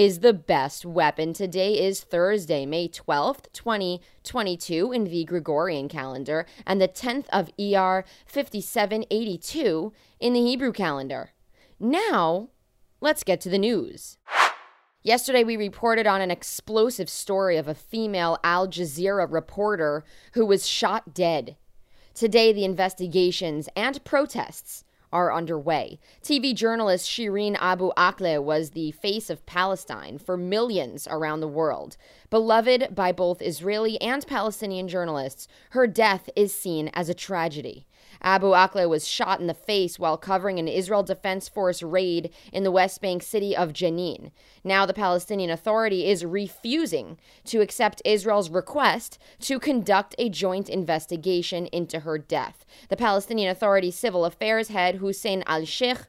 is the best weapon. Today is Thursday, May 12th, 2022, in the Gregorian calendar, and the 10th of ER 5782 in the Hebrew calendar. Now, let's get to the news. Yesterday, we reported on an explosive story of a female Al Jazeera reporter who was shot dead. Today, the investigations and protests are underway. TV journalist Shireen Abu Akleh was the face of Palestine for millions around the world. Beloved by both Israeli and Palestinian journalists, her death is seen as a tragedy. Abu Akleh was shot in the face while covering an Israel Defense Force raid in the West Bank city of Jenin. Now, the Palestinian Authority is refusing to accept Israel's request to conduct a joint investigation into her death. The Palestinian Authority civil affairs head Hussein al Sheikh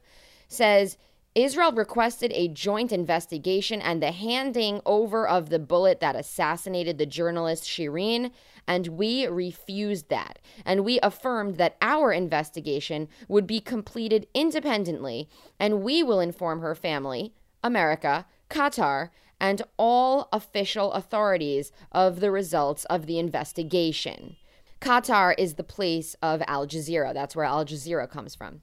says Israel requested a joint investigation and the handing over of the bullet that assassinated the journalist Shireen, and we refused that. And we affirmed that our investigation would be completed independently, and we will inform her family, America, Qatar, and all official authorities of the results of the investigation. Qatar is the place of Al Jazeera. That's where Al Jazeera comes from.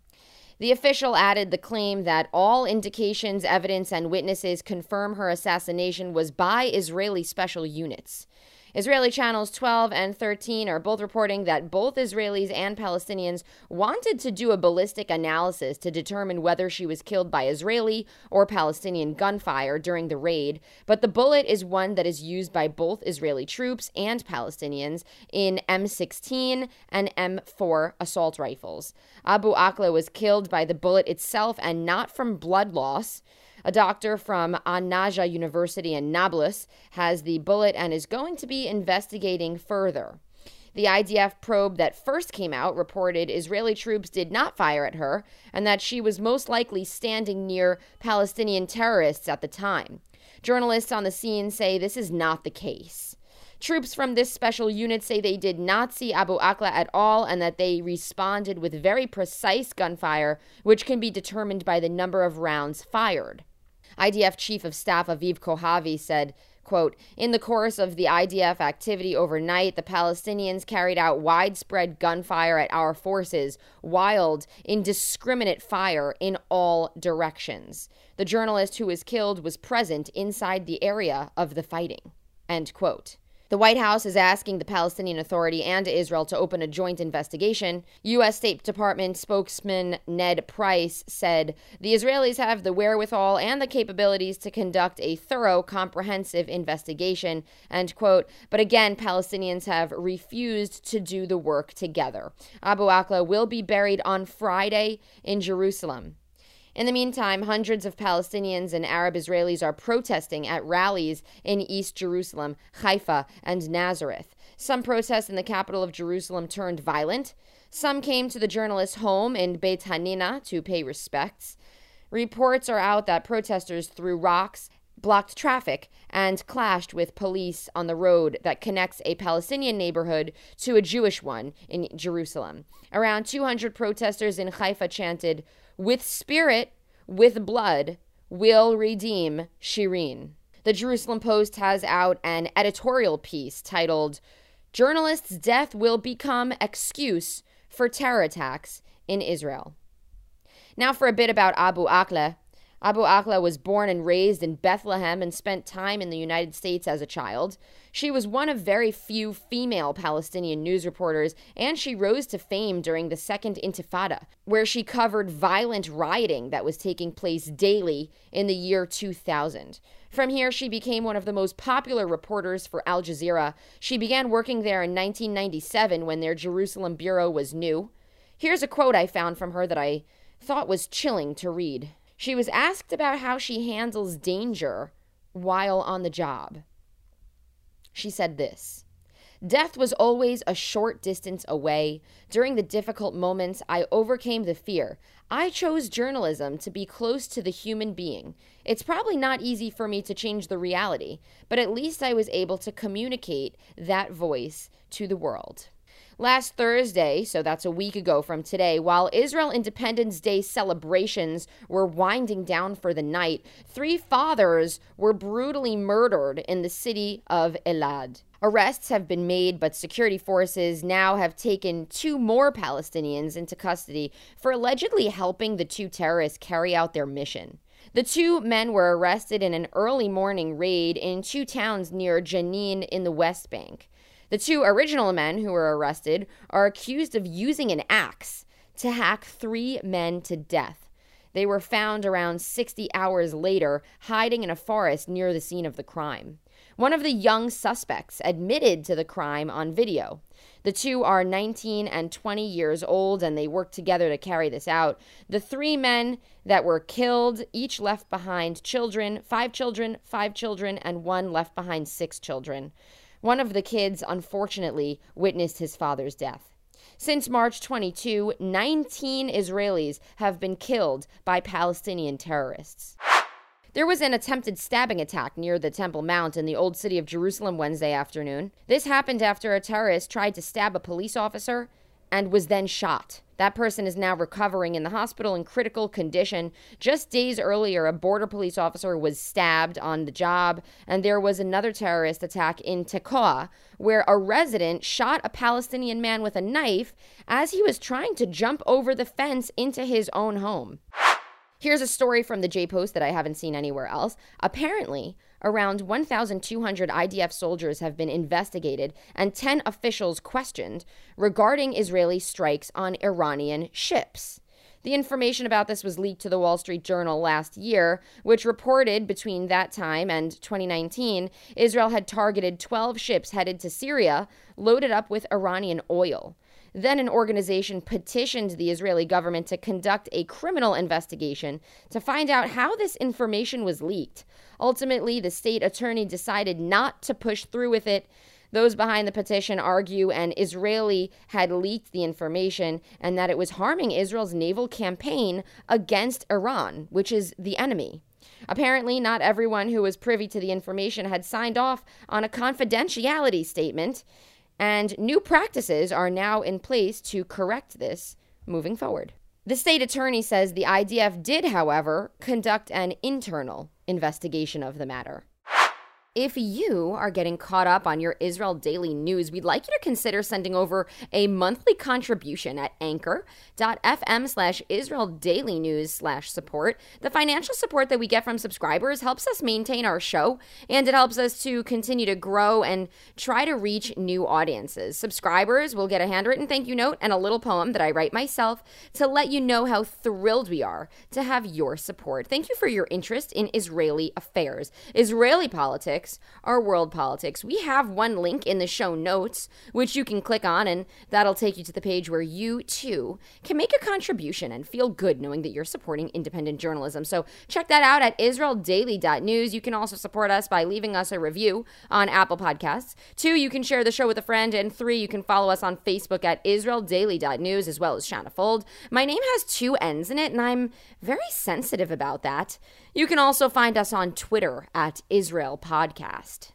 The official added the claim that all indications, evidence, and witnesses confirm her assassination was by Israeli special units. Israeli channels 12 and 13 are both reporting that both Israelis and Palestinians wanted to do a ballistic analysis to determine whether she was killed by Israeli or Palestinian gunfire during the raid, but the bullet is one that is used by both Israeli troops and Palestinians in M16 and M4 assault rifles. Abu Akleh was killed by the bullet itself and not from blood loss. A doctor from An-Najah University in Nablus has the bullet and is going to be investigating further. The IDF probe that first came out reported Israeli troops did not fire at her and that she was most likely standing near Palestinian terrorists at the time. Journalists on the scene say this is not the case. Troops from this special unit say they did not see Abu Akleh at all and that they responded with very precise gunfire, which can be determined by the number of rounds fired. IDF Chief of Staff Aviv Kohavi said, quote, In the course of the IDF activity overnight, the Palestinians carried out widespread gunfire at our forces, wild, indiscriminate fire in all directions. The journalist who was killed was present inside the area of the fighting. End quote. The White House is asking the Palestinian Authority and Israel to open a joint investigation. U.S. State Department spokesman Ned Price said the Israelis have the wherewithal and the capabilities to conduct a thorough, comprehensive investigation, end quote. But again, Palestinians have refused to do the work together. Abu Akleh will be buried on Friday in Jerusalem. In the meantime, hundreds of Palestinians and Arab Israelis are protesting at rallies in East Jerusalem, Haifa, and Nazareth. Some protests in the capital of Jerusalem turned violent. Some came to the journalist's home in Beit Hanina to pay respects. Reports are out that protesters threw rocks, blocked traffic, and clashed with police on the road that connects a Palestinian neighborhood to a Jewish one in Jerusalem. Around 200 protesters in Haifa chanted, with spirit, with blood, will redeem Shireen. The Jerusalem Post has out an editorial piece titled, Journalist's Death Will Become Excuse for Terror Attacks in Israel. Now, for a bit about Abu Akleh. Abu Akleh was born and raised in Bethlehem and spent time in the United States as a child. She was one of very few female Palestinian news reporters, and she rose to fame during the Second Intifada, where she covered violent rioting that was taking place daily in the year 2000. From here, she became one of the most popular reporters for Al Jazeera. She began working there in 1997 when their Jerusalem bureau was new. Here's a quote I found from her that I thought was chilling to read. She was asked about how she handles danger while on the job. She said this Death was always a short distance away. During the difficult moments, I overcame the fear. I chose journalism to be close to the human being. It's probably not easy for me to change the reality, but at least I was able to communicate that voice to the world. Last Thursday, so that's a week ago from today, while Israel Independence Day celebrations were winding down for the night, three fathers were brutally murdered in the city of Elad. Arrests have been made, but security forces now have taken two more Palestinians into custody for allegedly helping the two terrorists carry out their mission. The two men were arrested in an early morning raid in two towns near Jenin in the West Bank. The two original men who were arrested are accused of using an axe to hack three men to death. They were found around 60 hours later, hiding in a forest near the scene of the crime. One of the young suspects admitted to the crime on video. The two are 19 and 20 years old, and they worked together to carry this out. The three men that were killed each left behind children five children, five children, and one left behind six children. One of the kids, unfortunately, witnessed his father's death. Since March 22, 19 Israelis have been killed by Palestinian terrorists. There was an attempted stabbing attack near the Temple Mount in the Old City of Jerusalem Wednesday afternoon. This happened after a terrorist tried to stab a police officer and was then shot. That person is now recovering in the hospital in critical condition. Just days earlier, a border police officer was stabbed on the job, and there was another terrorist attack in Tekoa, where a resident shot a Palestinian man with a knife as he was trying to jump over the fence into his own home. Here's a story from the J Post that I haven't seen anywhere else. Apparently, around 1,200 IDF soldiers have been investigated and 10 officials questioned regarding Israeli strikes on Iranian ships. The information about this was leaked to the Wall Street Journal last year, which reported between that time and 2019, Israel had targeted 12 ships headed to Syria loaded up with Iranian oil. Then an organization petitioned the Israeli government to conduct a criminal investigation to find out how this information was leaked. Ultimately, the state attorney decided not to push through with it. Those behind the petition argue an Israeli had leaked the information and that it was harming Israel's naval campaign against Iran, which is the enemy. Apparently, not everyone who was privy to the information had signed off on a confidentiality statement. And new practices are now in place to correct this moving forward. The state attorney says the IDF did, however, conduct an internal investigation of the matter. If you are getting caught up on your Israel daily news, we'd like you to consider sending over a monthly contribution at anchor.fm slash Israel daily news slash support. The financial support that we get from subscribers helps us maintain our show and it helps us to continue to grow and try to reach new audiences. Subscribers will get a handwritten thank you note and a little poem that I write myself to let you know how thrilled we are to have your support. Thank you for your interest in Israeli affairs, Israeli politics politics, our world politics, we have one link in the show notes, which you can click on, and that'll take you to the page where you too can make a contribution and feel good knowing that you're supporting independent journalism. So check that out at IsraelDaily.news. You can also support us by leaving us a review on Apple Podcasts. Two, you can share the show with a friend. And three, you can follow us on Facebook at IsraelDaily.news as well as Shanna Fuld. My name has two N's in it, and I'm very sensitive about that. You can also find us on Twitter at Israel Podcast.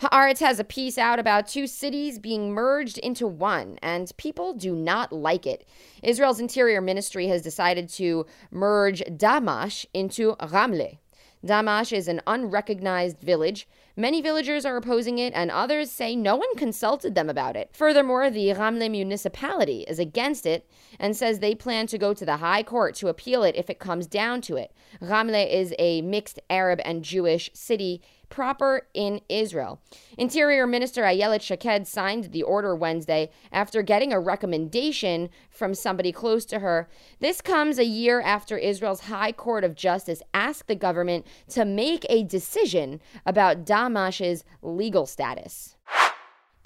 Haaretz has a piece out about two cities being merged into one, and people do not like it. Israel's Interior Ministry has decided to merge Damash into Ramle. Damash is an unrecognized village. Many villagers are opposing it, and others say no one consulted them about it. Furthermore, the Ramle municipality is against it and says they plan to go to the High Court to appeal it if it comes down to it. Ramle is a mixed Arab and Jewish city proper in Israel. Interior Minister Ayelet Shaked signed the order Wednesday after getting a recommendation from somebody close to her. This comes a year after Israel's High Court of Justice asked the government to make a decision about Damash's legal status.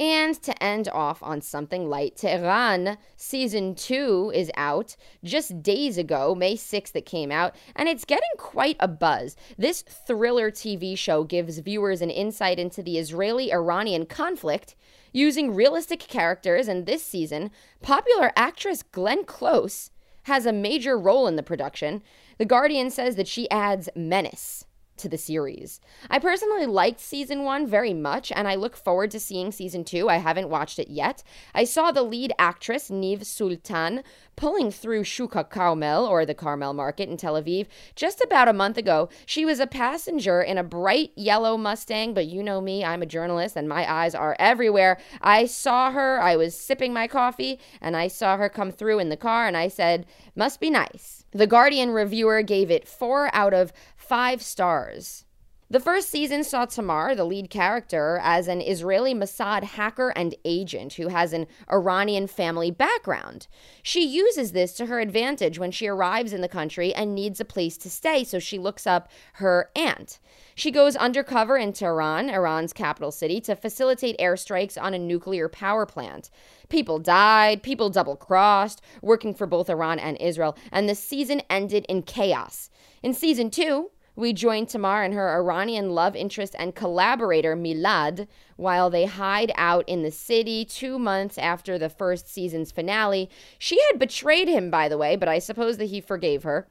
And to end off on something light, Tehran season two is out just days ago, May 6th, it came out, and it's getting quite a buzz. This thriller TV show gives viewers an insight into the Israeli Iranian conflict using realistic characters, and this season, popular actress Glenn Close has a major role in the production. The Guardian says that she adds menace to the series. I personally liked season one very much, and I look forward to seeing season two. I haven't watched it yet. I saw the lead actress, Niv Sultan, pulling through Shuk HaCarmel, or the Carmel Market in Tel Aviv, just about a month ago. She was a passenger in a bright yellow Mustang, but you know me, I'm a journalist, and my eyes are everywhere. I saw her, I was sipping my coffee, and I saw her come through in the car, and I said, must be nice. The Guardian reviewer gave it four out of five stars. The first season saw Tamar, the lead character, as an Israeli Mossad hacker and agent who has an Iranian family background. She uses this to her advantage when she arrives in the country and needs a place to stay, so she looks up her aunt. She goes undercover in Tehran, Iran's capital city, to facilitate airstrikes on a nuclear power plant. People died, people double crossed, working for both Iran and Israel, and the season ended in chaos. In season two, we join Tamar and her Iranian love interest and collaborator Milad while they hide out in the city two months after the first season's finale. She had betrayed him, by the way, but I suppose that he forgave her.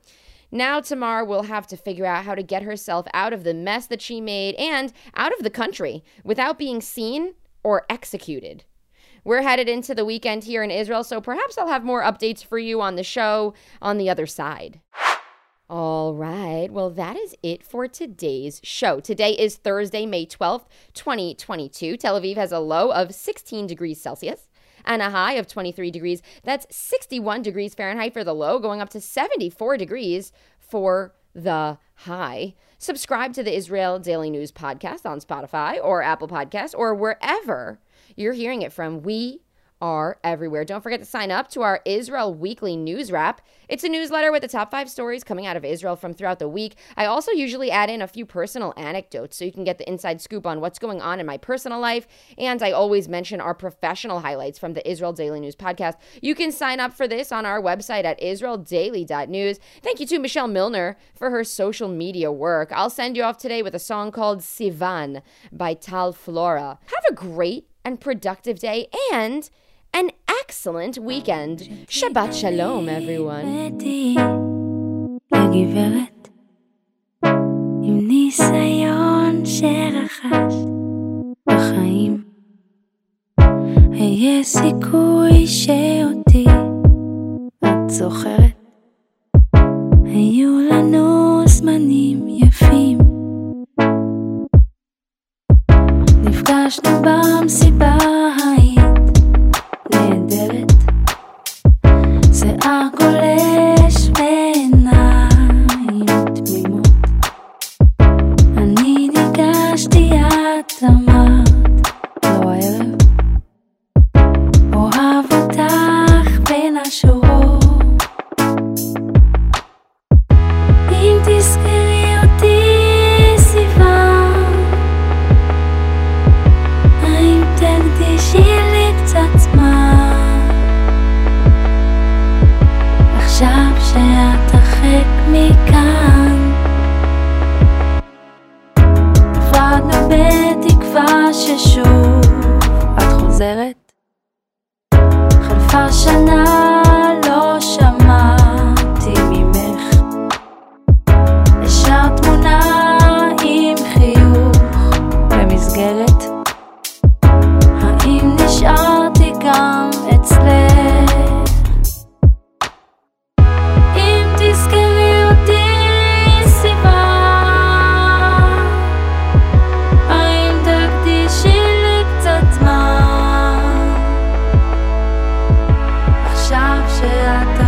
Now Tamar will have to figure out how to get herself out of the mess that she made and out of the country without being seen or executed. We're headed into the weekend here in Israel, so perhaps I'll have more updates for you on the show on the other side. All right. Well, that is it for today's show. Today is Thursday, May 12th, 2022. Tel Aviv has a low of 16 degrees Celsius and a high of 23 degrees. That's 61 degrees Fahrenheit for the low, going up to 74 degrees for the high. Subscribe to the Israel Daily News podcast on Spotify or Apple Podcast or wherever you're hearing it from. We are everywhere. Don't forget to sign up to our Israel Weekly News Wrap. It's a newsletter with the top five stories coming out of Israel from throughout the week. I also usually add in a few personal anecdotes so you can get the inside scoop on what's going on in my personal life. And I always mention our professional highlights from the Israel Daily News podcast. You can sign up for this on our website at israeldaily.news. Thank you to Michelle Milner for her social media work. I'll send you off today with a song called Sivan by Tal Flora. Have a great and productive day and an excellent weekend. Shabbat Shalom, everyone. עם ניסיון שרכש בחיים, היה סיכוי שאותי את זוכרת. היו לנו lâche de bam, c'est pas się jak